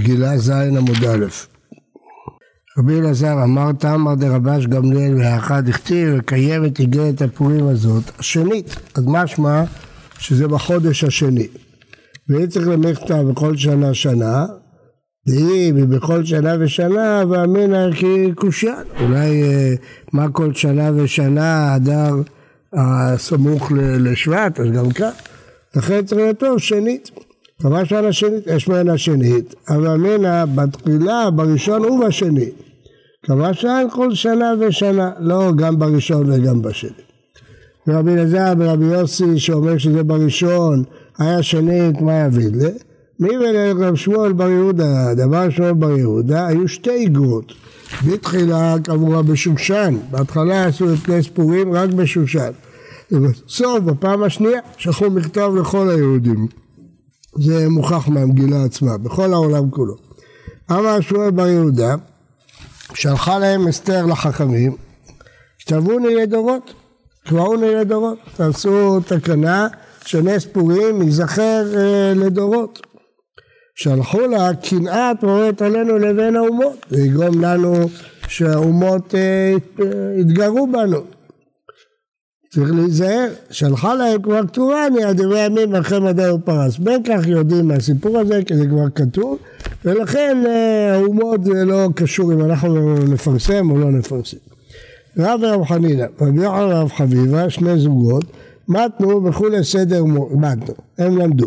מגילה ז' עמוד א'. רבי אלעזר אמר תמר דרבש גמליאל והאחד הכתיב לקיים את איגרת הפורים הזאת השנית, אז משמע שזה בחודש השני. ואם צריך למכתה בכל שנה שנה, היא בכל שנה ושנה, ואמינא כי קושיין. אולי אה, מה כל שנה ושנה אדר הסמוך לשבט, אז גם כאן. לכן צריך להיות שנית. קבע שנה שנית, יש ממנה שנית, אבל אמינא בתחילה, בראשון ובשני. קבע שאין כל שנה ושנה, לא גם בראשון וגם בשני. ורבי אלעזר ורבי יוסי שאומר שזה בראשון, היה שנית, מה יביא לי? מי ולרב שמואל בר יהודה, דבר שמואל בר יהודה, היו שתי אגרות. בתחילה קבורה בשושן, בהתחלה עשו את פני ספורים רק בשושן. ובסוף, בפעם השנייה, שלחו מכתב לכל היהודים. זה מוכח מהמגילה עצמה, בכל העולם כולו. אמר שמואל בר יהודה, שלחה להם אסתר לחכמים, כתבוני לדורות, קבעוני לדורות, תעשו תקנה שנס פורים ייזכר אה, לדורות. שלחו לה קנאת מורת עלינו לבין האומות, זה יגרום לנו שהאומות אה, יתגרו בנו. צריך להיזהר, שלחה להם כבר כתובה, עד ימי ימים אחרי מדי ופרס. בין כך יודעים מהסיפור הזה, כי זה כבר כתוב, ולכן אה, האומות זה לא קשור אם אנחנו נפרסם או לא נפרסם. רב רב חנינא, רבי יוחנן רב חביבה, שני זוגות, מתנו וכולי סדר מועד, מתנו, הם למדו.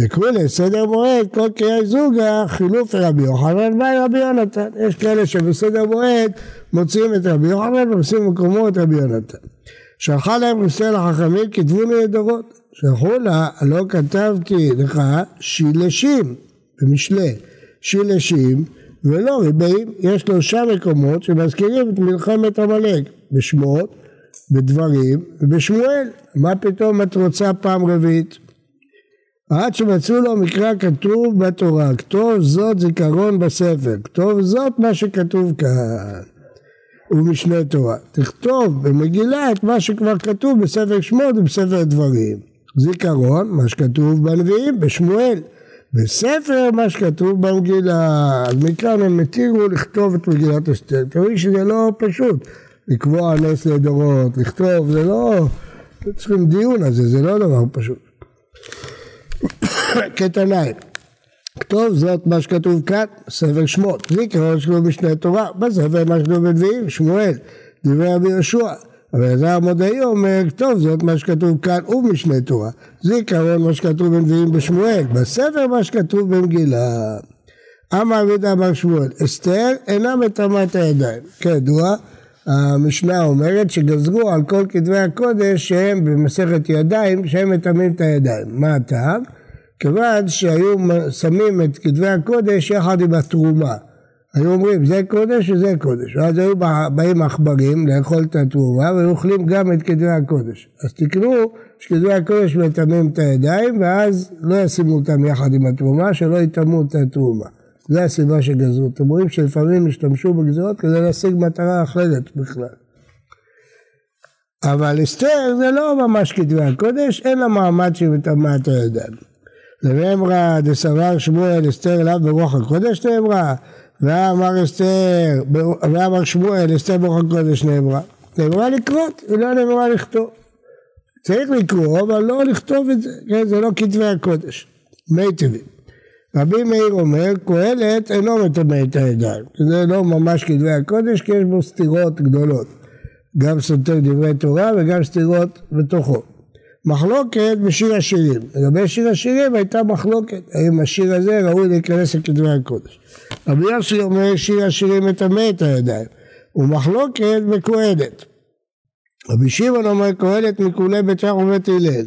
וכולי סדר מועד, כל קריאי זוגה, חילוף רבי יוחנן ואי רבי יונתן. יש כאלה שבסדר מועד מוציאים את רבי יוחנן ועושים במקומו את רבי יונתן. שלחה להם רסל החכמים כתבו לי לדורות. שלחו לה, לא כתבתי לך שילשים במשלי, שילשים ולא ריבעים, יש שלושה מקומות שמזכירים את מלחמת עמלק, בשמות, בדברים ובשמואל. מה פתאום את רוצה פעם רביעית? עד שמצאו לו מקרא כתוב בתורה, כתוב זאת זיכרון בספר, כתוב זאת מה שכתוב כאן. ובמשנה תורה. תכתוב במגילה את מה שכבר כתוב בספר שמות ובספר דברים. זיכרון, מה שכתוב בנביאים, בשמואל. בספר מה שכתוב במגילה. אז מכאן הם התירו לכתוב את מגילת אסתר. תראי שזה לא פשוט. לקבוע נס לדורות, לכתוב, זה לא... צריכים דיון על זה, זה לא דבר פשוט. קטניים. כתוב זאת מה שכתוב כאן, ספר שמות, זיכרון שכתוב בשני תורה, בספר מה שכתוב בנביאים, שמואל, דברי רבי יהושע. אבל אלעזר מודעי אומר, כתוב זאת מה שכתוב כאן ובמשנה תורה, זיכרון מה שכתוב בנביאים בשמואל, בספר מה שכתוב במגילה. אמר רבי אמר שמואל, אסתר אינה מטמאת הידיים, כידוע המשנה אומרת שגזרו על כל כתבי הקודש שהם במסכת ידיים שהם מטמאים את הידיים, מה הטעם? כיוון שהיו שמים את כתבי הקודש יחד עם התרומה. היו אומרים זה קודש וזה קודש, ואז היו באים עכברים לאכול את התרומה והיו אוכלים גם את כתבי הקודש. אז תקראו שכתבי הקודש מטמאים את הידיים ואז לא ישימו אותם יחד עם התרומה, שלא יטמאו את התרומה. זו הסיבה שגזרו. אתם רואים שלפעמים השתמשו בגזרות כדי להשיג מטרה אחרת בכלל. אבל אסתר זה לא ממש כתבי הקודש, אין לה מעמד של מטמאת הידיים. ואמרה דסבר שמואל אסתר אליו ברוח הקודש נאמרה ואמר אסתר ואמר שמואל אסתר ברוח הקודש נאמרה. נאמרה לקרות ולא נאמרה לכתוב. צריך לקרוא אבל לא לכתוב את זה כן, זה לא כתבי הקודש. מי טבעים רבי מאיר אומר קהלת אינו מטמא את הידיים. זה לא ממש כתבי הקודש כי יש בו סתירות גדולות. גם סותר דברי תורה וגם סתירות בתוכו מחלוקת בשיר השירים. לגבי שיר השירים הייתה מחלוקת, האם השיר הזה ראוי להיכנס לכתבי הקודש. רבי יוסי אומר שיר השירים מטמא את הידיים, ומחלוקת בקהלת. רבי שמעון אומר קהלת מכולי בית ים ובית הלל.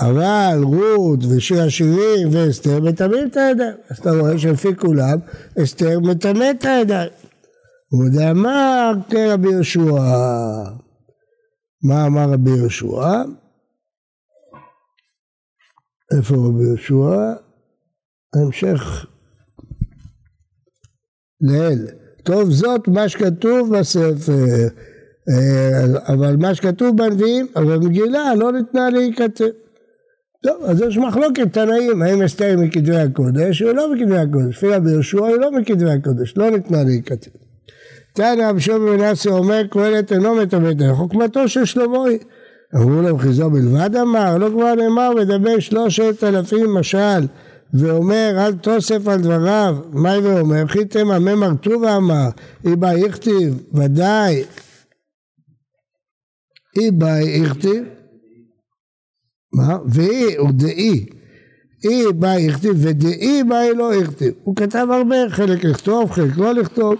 אבל רות ושיר השירים ואסתר מטמאים את הידיים. אז אתה רואה שלפי כולם אסתר מטמא את הידיים. הוא יודע מה רבי יהושע. מה אמר רבי יהושע? איפה רבי יהושע? ההמשך לאל. טוב זאת מה שכתוב בספר, אה, אבל מה שכתוב בנביאים, אבל במגילה לא ניתנה להיכתב. טוב, אז יש מחלוקת תנאים, האם אסתר מכתבי הקודש או לא מכתבי הקודש. תפילה ביהושע היא לא מכתבי הקודש, לא ניתנה להיכתב. תנא רבי שמעון בן אומר קהלת אינו מטמא חוכמתו של שלמה היא. אמרו להם חיזו בלבד? אמר, לא כבר נאמר ודבר שלושת אלפים משל ואומר אל תוסף על דבריו, מה ואומר? חיתם עמי טובא אמר, איבא הכתיב, ודאי, איבא הכתיב, מה? ואי ודאי, אי באי הכתיב ודאי באי לא הכתיב, הוא כתב הרבה, חלק לכתוב, חלק לא לכתוב,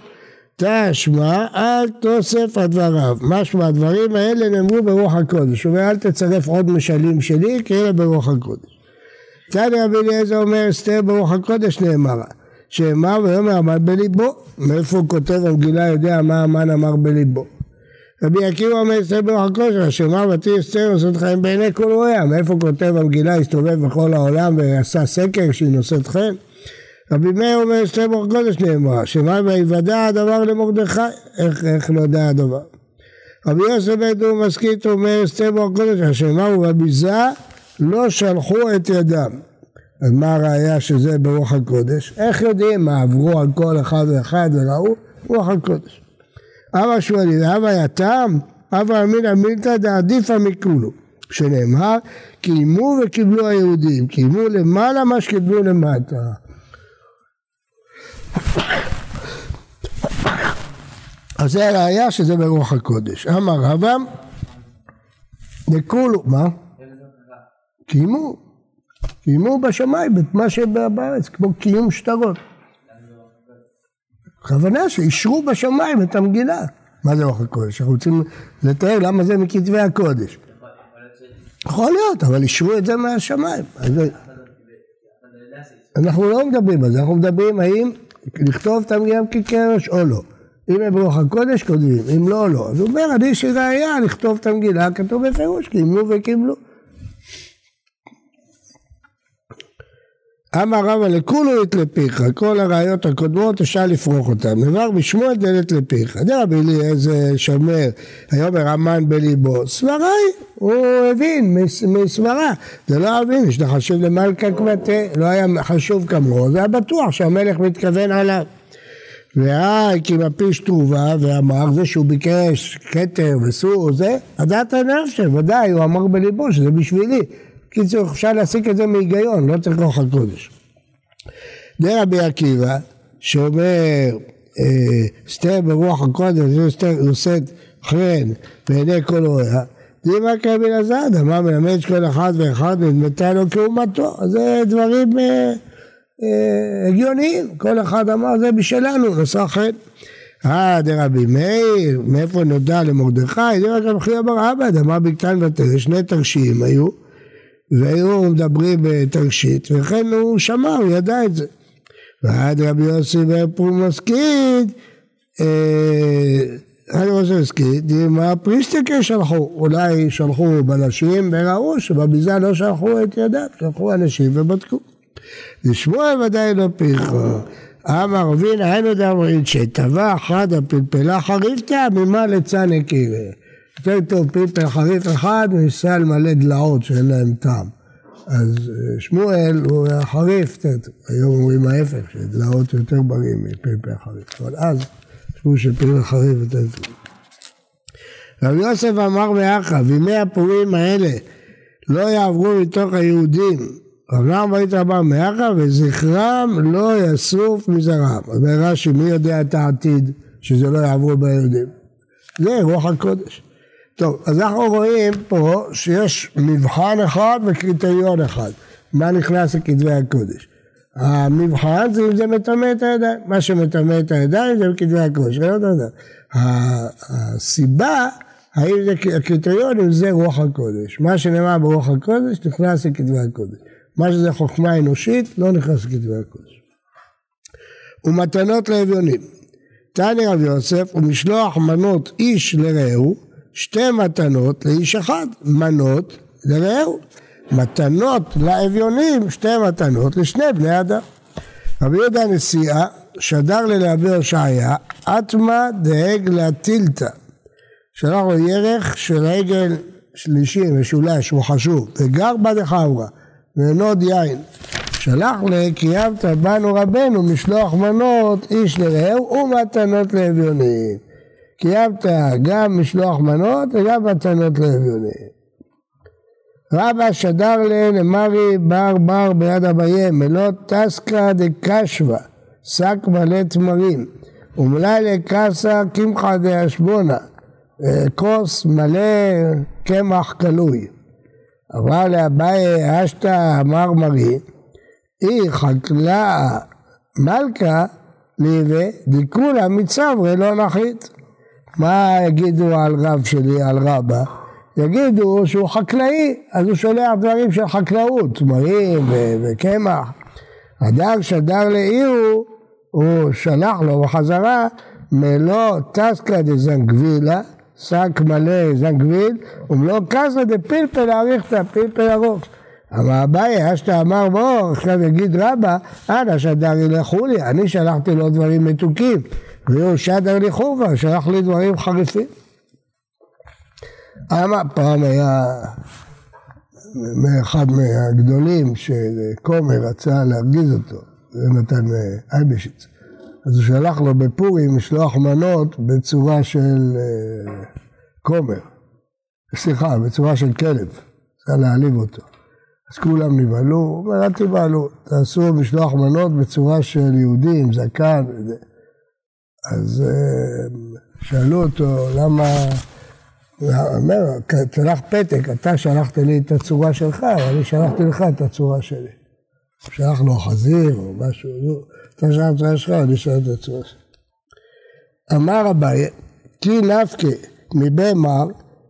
תשמע אל תוסף על דבריו, משמע הדברים האלה נאמרו ברוח הקודש, הוא אומר אל תצרף עוד משלים שלי כי אלה ברוח הקודש. תניא רבי אליעזר אומר אסתר ברוח הקודש נאמר. שאמר ויאמר עמד בליבו מאיפה הוא כותב המגילה יודע מה המן אמר בליבו. רבי עקיבא אומר אסתר ברוח הקודש אשר אמר ותהי אסתר נושאת חן בעיני כל רואיה מאיפה כותב המגילה הסתובב בכל העולם ועשה סקר שהיא נושאת חן רבי מאיר אומר אסתר ברוח הקודש נאמר שמע ויוודע הדבר למרדכי איך, איך נודע הדבר רבי יוסף בן דור מסכית אומר ברוח הקודש אשר אמר ובביזה לא שלחו את ידם. אז מה הראייה שזה ברוח הקודש? איך יודעים מה עברו על כל אחד ואחד וראו? רוח הקודש. אבא שואלים, אבא יתם, אבא אמינא מילתא דעדיפא מכולו, שנאמר, קיימו וקיבלו היהודים, קיימו למעלה מה שקיבלו למטה. אז זה הראייה שזה ברוח הקודש. אמר רבם, לכולו, מה? קיימו, קיימו בשמיים את מה שבארץ, כמו קיום שטרות. הכוונה שאישרו בשמיים את המגילה. מה זה רוח הקודש? אנחנו רוצים לתאר למה זה מכתבי הקודש. יכול להיות, אבל אישרו את זה מהשמיים. אנחנו לא מדברים על זה, אנחנו מדברים האם לכתוב המגילה כקרש או לא. אם הם ברוח הקודש כותבים, אם לא, לא. אז הוא אומר, אני יש לי ראייה לכתוב את המגילה, כתוב בפירוש, קיימו וקיבלו. אמר רבא לכולו את לפיך, כל הראיות הקודמות אפשר לפרוח אותן. נבר בשמואל דלת לפיך. דרבי אליעזר שומר, היום הרמן בליבו, סברה היא, הוא הבין מסברה. זה לא הבין, יש לחשוב למלכה כבתה, לא היה חשוב כמוהו, זה היה בטוח שהמלך מתכוון עליו. והי כי מפיש תרובה ואמר זה שהוא ביקש כתר וסור זה, הדעת הנפש, ודאי הוא אמר בליבו שזה בשבילי. קיצור, אפשר להסיק את זה מהיגיון, לא צריך רוח הקודש. זה רבי עקיבא, שאומר, סטר ברוח הקודש, זה סטר נושאת חן בעיני כל רואיה, זה מה כרבי אלעזר, מה מלמד שכל אחד ואחד נדמתה לו כאומתו, זה דברים אה, אה, הגיוניים, כל אחד אמר זה בשלנו, נשא חן. אה, דרבי מאיר, מאיפה נודע למרדכי, זה רק רבי חייא בר עבד, אמר בקטן ותרא, שני תרשיעים היו, והיו מדברים בתרשית, וכן הוא שמע, הוא ידע את זה. ועד רבי יוסי ופרומסקיד, אני רוצה להזכיר, מה פריסטיקר שלחו, אולי שלחו בלשים וראו שבביזה לא שלחו את ידם, שלחו אנשים ובדקו. לשמוע ודאי לא פיך. אמר רבין היינו דאמרין שטבע אחד הפלפלה חריפתא ממה לצנק יראה. יותר טוב פלפל חריף אחד מסל מלא דלעות שאין להם טעם. אז אה, שמואל הוא חריף, היום אומרים ההפך, שדלעות יותר בריאים מפלפל חריף, אבל אז חשבו שפלפל חריף יותר טוב. רבי יוסף אמר מאחה, בימי הפורים האלה לא יעברו מתוך היהודים, רב נחמן היית אמר מאחה וזכרם לא יסוף מזרם. אומר רש"י, מי יודע את העתיד שזה לא יעברו ביהודים? זה רוח הקודש. טוב, אז אנחנו רואים פה שיש מבחן אחד וקריטריון אחד. מה נכנס לכתבי הקודש? המבחן זה אם זה מטמא את הידיים. מה שמטמא את הידיים זה בכתבי הקודש. לא הסיבה, האם זה הקריטריון, אם זה רוח הקודש. מה שנאמר ברוח הקודש נכנס לכתבי הקודש. מה שזה חוכמה אנושית לא נכנס לכתבי הקודש. ומתנות לאביונים. תניא רב יוסף ומשלוח מנות איש לרעהו שתי מתנות לאיש אחד, מנות לרעהו. מתנות לאביונים, שתי מתנות לשני בני אדם. רבי יהודה הנשיאה שדר ללהבי הושעיה, אטמא דהגלה טילתא. שלח לו ירך של רגל שלישי משולש, הוא חשוב, וגר בה דחאורה. ונוד יין. שלח לקיימת בנו רבנו משלוח מנות איש לרעהו ומתנות לאביונים. קיימת גם משלוח מנות וגם מתנות לאביונים. רבא שדר לנמרי בר בר ביד אביי מלות טסקה דקשווה שק מלא תמרים ומלאי לקסה קמחא דאשבונה כוס מלא קמח כלוי אמר לאביי אשתא אמר מרי אי חקלה מלכה ליבה דיקולה מצברי לא נחית מה יגידו על רב שלי, על רבא? יגידו שהוא חקלאי, אז הוא שולח דברים של חקלאות, תמרים וקמח. הדר שדר לעירו, הוא שלח לו בחזרה מלוא טסקא דזנגווילה, שק מלא זנגוויל, ומלוא קסא דפלפל אריכתא, פלפל ארוך. אמר אביי, אשתא אמר בוא, עכשיו יגיד רבא, אנא שדר ילכו לי, אני שלחתי לו דברים מתוקים, והוא שדר לי חורבה, שלח לי דברים חריפים. אמר פעם היה מאחד מהגדולים שכומר רצה להרגיז אותו, זה נתן אייבשיץ. אז הוא שלח לו בפורים משלוח מנות בצורה של אה, כומר, סליחה, בצורה של כלב, צריך להעליב אותו. אז כולם נבהלו, הוא אומר, אל תבהלו, תעשו משלוח מנות בצורה של יהודים, זקן, אז אה, שאלו אותו, למה... הוא אומר, תלך פתק, אתה שלחת לי את הצורה שלך, אני שלחתי לך את הצורה שלי. שלח לו חזיר או משהו, אתה שלח את הצורה שלך, אני שלח את הצורה שלי. אמר אביי, כי נפקי מבהמר,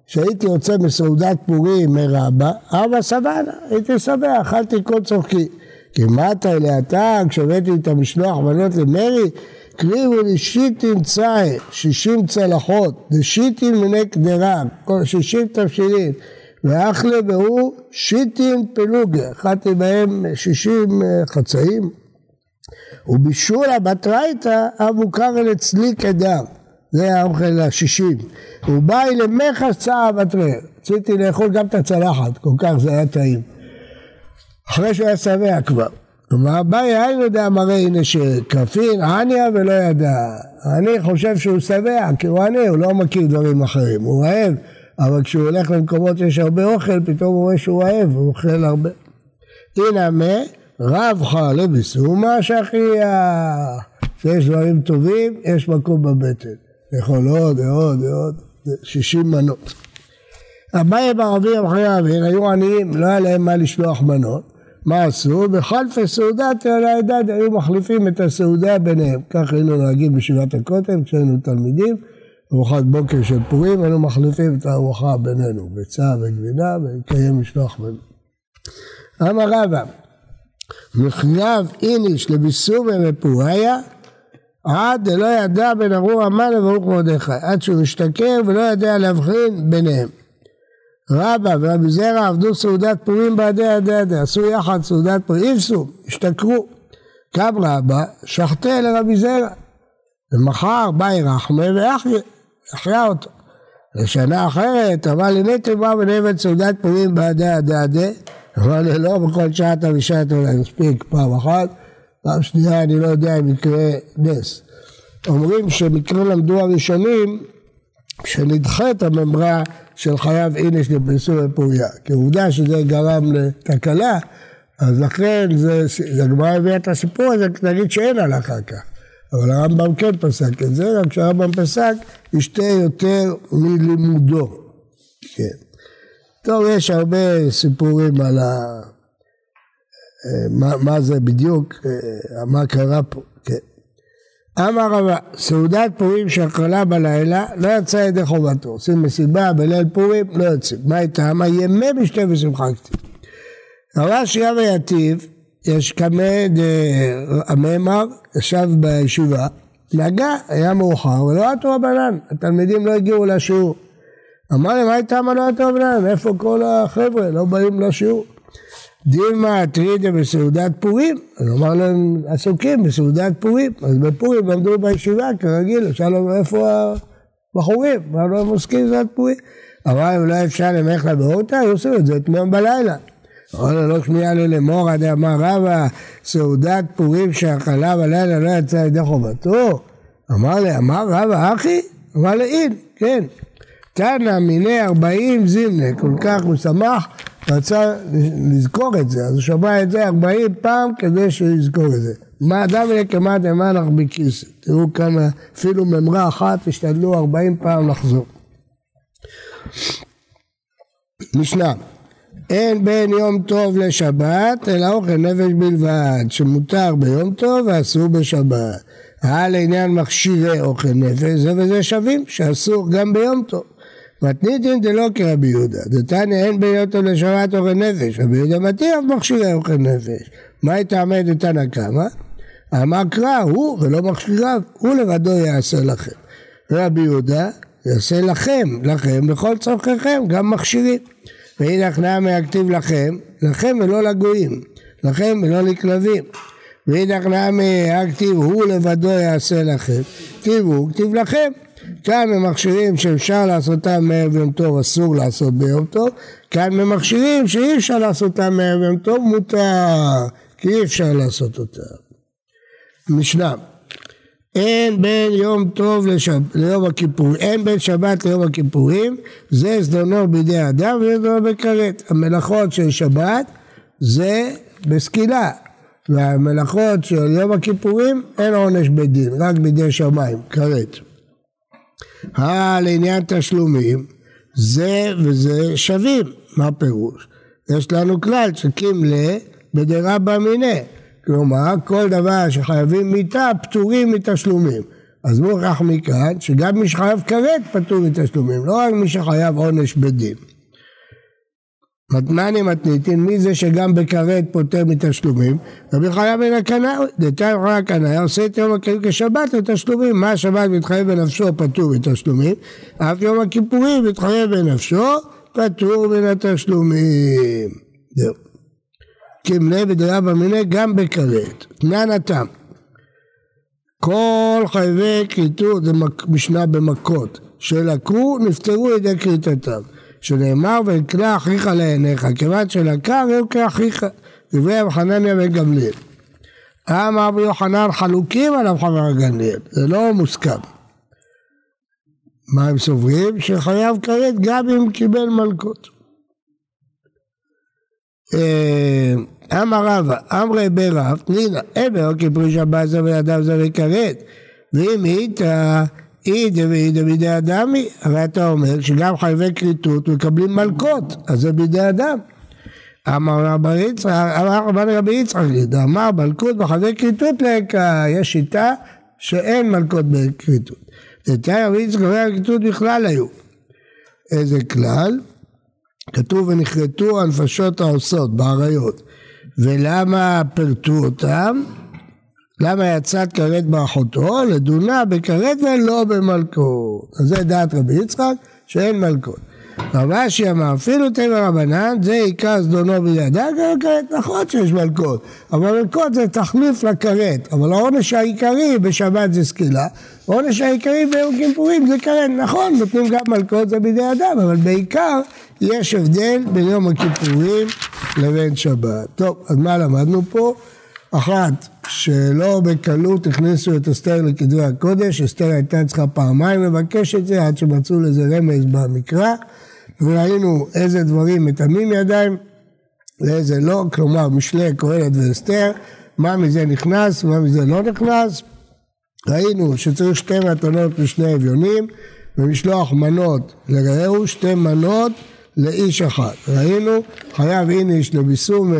שהייתי יוצא מסעודת פורים מרבה, אבא סבנה, הייתי שבע, אכלתי כל צורכי. כי מה אתה אליה אתה, כשהבאתי את המשלוח מנות למרי, קריבו לי שיטין צאי, שישים צלחות, דשיטין מיני קדרה, שישים תבשילים, ואחלה והוא שיטין פלוגה, אכלתי בהם שישים אה, חצאים, ובישולה בתרייתא אבו קרא לצליק אדם, זה האוכל השישים, ובאי למחש צער בתרר, רציתי לאכול גם את הצלחת, כל כך זה היה טעים, אחרי שהוא היה שבע כבר. כלומר, אביי אין יודע מראה הנה שכפין עניה ולא ידע. אני חושב שהוא שבע, כי הוא עני, הוא לא מכיר דברים אחרים. הוא רעב, אבל כשהוא הולך למקומות שיש הרבה אוכל, פתאום הוא רואה שהוא רעב, הוא אוכל הרבה. הנה מה, רב חלה בסומה שחיה. כשיש דברים טובים, יש מקום בבטן. לאכול עוד ועוד ועוד, שישים מנות. אביי ברבי המחיה אבין היו עניים, לא היה להם מה לשלוח מנות. מה עשו? בחלפי סעודת על העדד היו מחליפים את הסעודה ביניהם. כך היינו נוהגים בישיבת הכותל כשהיינו תלמידים, ארוחת בוקר של פורים, היינו מחליפים את הארוחה בינינו, ביצה וגבינה ונקיים משלוח בינינו. אמר רבא, מחייב איניש לביסומי ופוריה עד דלא ידע בין ארור המן לברוך מרדכי, עד שהוא השתכר ולא יודע להבחין ביניהם. רבא ורבי זרע עבדו סעודת פורים בעדי עדי עדי, עשו יחד סעודת פורים, איפסו, השתכרו. קם רבא, שחטא לרבי זרע. ומחר באי רחמה והחיה אותו. ושנה אחרת אמר לי נטל בא ונבד סעודת פורים בעדי עדי עדי. אמר לי לא בכל שעה אתה ושעת אולי מספיק פעם אחת, פעם שנייה אני לא יודע אם יקרה נס. אומרים שמקרה למדו הראשונים שנדחה את הממרה של חייב איניש לפרסום ופוריה. כי עובדה שזה גרם לתקלה, אז לכן זה, הגמרא הביאה את הסיפור הזה, נגיד שאין הלכה כך. אבל הרמב"ם כן פסק את זה, רק כשהרמב"ם פסק, ישתה יותר מלימודו. כן. טוב, יש הרבה סיפורים על ה... אה, מה, מה זה בדיוק, אה, מה קרה פה. אמר רבא, סעודת פורים שאכלה בלילה לא יצא ידי חובתו. עושים מסיבה בליל פורים, לא יוצאים. מה איתם? ימי משתה ושמחה כתיב. רבא שיהיה ויטיב, יש קמא דהממר, ישב בישיבה, נגע, היה מאוחר, ולא עטו רבנן, התלמידים לא הגיעו לשיעור. אמר להם, מה איתם לא עטו רבנן? איפה כל החבר'ה? לא באים לשיעור. דילמה הטרידה בסעודת פורים, אז אמר להם עסוקים בסעודת פורים, אז בפורים למדו בישיבה כרגיל, שאל לנו איפה הבחורים, אמר להם עוסקים בסעודת פורים. אמר להם לא אפשר למלך לבהורתא, היו עושים את זה אתמול בלילה. אמר לו לא שמיע לי לאמור דאמר רבא סעודת פורים שאכלה בלילה לא יצא ידי חובתו אמר לי אמר רבא אחי? אמר לי אין כן תנא מיני ארבעים זימנה כל כך הוא שמח רצה לזכור את זה אז הוא שמע את זה ארבעים פעם כדי שהוא יזכור את זה מה אדם כמעט אמנח בכיס תראו כמה אפילו ממרה אחת השתדלו ארבעים פעם לחזור משנה אין בין יום טוב לשבת, אלא אוכל נפש בלבד, שמותר ביום טוב ואסור בשבת. על עניין מכשירי אוכל נפש, זה וזה שווים, שאסור גם ביום טוב. מתניתין דלא כרבי יהודה, דתניא אין טוב לשבת אוכל נפש, רבי יהודה מתיר מכשירי אוכל נפש. מה יתעמד דתנא קמא? אמר קרא, הוא ולא מכשיריו, הוא לבדו יעשה לכם. רבי יהודה יעשה לכם, לכם בכל צורכיכם, גם מכשירים. ואידך נמי הכתיב לכם, לכם ולא לגויים, לכם ולא לכלבים. ואידך נמי הכתיב הוא לבדו יעשה לכם, כתיב הוא, כתיב לכם. כאן במכשירים שאפשר לעשותם מערב יום טוב, אסור לעשות ביום טוב, כאן במכשירים שאי אפשר לעשותם מערב יום טוב, מותר, כי אי אפשר לעשות אותם. משנה אין בין יום טוב לשב, ליום הכיפורים, אין בין שבת ליום הכיפורים, זה זדונו בידי אדם וזה זדונו בכרת. המלאכות של שבת זה בסקילה, והמלאכות של יום הכיפורים אין עונש בדין, רק בידי שמיים, כרת. לעניין תשלומים, זה וזה שווים, מה פירוש? יש לנו כלל שקימלה בדירה מיניה כלומר, כל דבר שחייבים מיתה פטורים מתשלומים. אז מוכרח מכאן שגם מי שחייב כרת פטור מתשלומים, לא רק מי שחייב עונש בדין. מתמני מתניתין, מי זה שגם בכרת פוטר מתשלומים? רבי חייב בן הקנאי, דתיים חייב הקנאי, עושה את יום הכיפורים כשבת לתשלומים, מה השבת מתחייב בנפשו פטור מתשלומים, אף יום הכיפורים מתחייב בנפשו פטור מן התשלומים. זהו. כמנה בדירה במיניה גם בכרת. תנן התם. כל חייבי כריתות, זה משנה במכות, שלקו נפטרו ידי כריתתם. שנאמר ויקרא אחיך לעיניך, כיוון שלקה ויקרא אחיך. דברי רב חנניה בן גמליאל. אמר רבי יוחנן חלוקים עליו חבר גמליאל, זה לא מוסכם. מה הם סוברים? שחייב כרת גם אם קיבל מלכות. אה, אמר רבא, אמרי ברב, נינה, אבר כפרי שבת זה בידיו זה וכרת, ואם איתא אידא ואידא בידי אדמי, הרי אתה אומר שגם חייבי כריתות מקבלים מלקות, אז זה בידי אדם. אמר רבי יצחק, אמר רבי יצחק, אמר מלכות בחייבי כריתות לקה, יש שיטה שאין מלכות בכריתות. לתאי רבי יצחק כריתות בכלל היו. איזה כלל? כתוב ונכרתו הנפשות העושות באריות ולמה פירטו אותם? למה יצאת כרת באחותו? לדונה בכרת ולא במלכות. אז זה דעת רבי יצחק שאין מלכות. רב אשי אמר אפילו תימא רבנן זה עיקר זדונו בידה גם כרת נכון שיש מלכות אבל מלכות זה תחליף לכרת אבל העונש העיקרי בשבת זה סקילה העונש העיקרי ביום כיפורים זה כרת נכון נותנים גם מלכות זה בידי אדם אבל בעיקר יש הבדל בין יום הכיפורים לבין שבת. טוב, אז מה למדנו פה? אחת, שלא בקלות הכניסו את אסתר לכתבי הקודש, אסתר הייתה צריכה פעמיים לבקש את זה עד שמצאו לזה רמז במקרא, וראינו איזה דברים מטמאים ידיים ואיזה לא, כלומר משלי, קהלת ואסתר, מה מזה נכנס, מה מזה לא נכנס. ראינו שצריך שתי מתנות לשני אביונים, ומשלוח מנות לרעהו, שתי מנות לאיש אחד. ראינו חייב איניש לביסום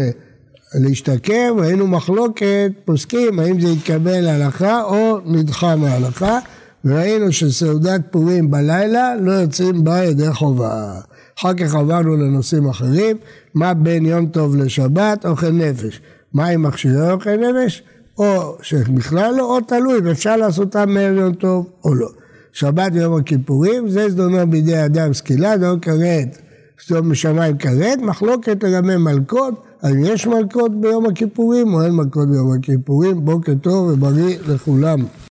להשתכר, ראינו מחלוקת פוסקים האם זה יתקבל להלכה או נדחה מההלכה, וראינו שסעודת פורים בלילה לא יוצאים בה ידי חובה. אחר כך עברנו לנושאים אחרים, מה בין יום טוב לשבת, אוכל נפש. מה עם מכשירי אוכל נפש? או שבכלל לא, או תלוי אם אפשר לעשותם מערב יום טוב או לא. שבת ויום הכיפורים, זה זדונו בידי אדם סקילה, דון כרת סדום משמיים כרת, מחלוקת לגבי מלכות, האם יש מלכות ביום הכיפורים או אין מלכות ביום הכיפורים, בוקר טוב ובריא לכולם.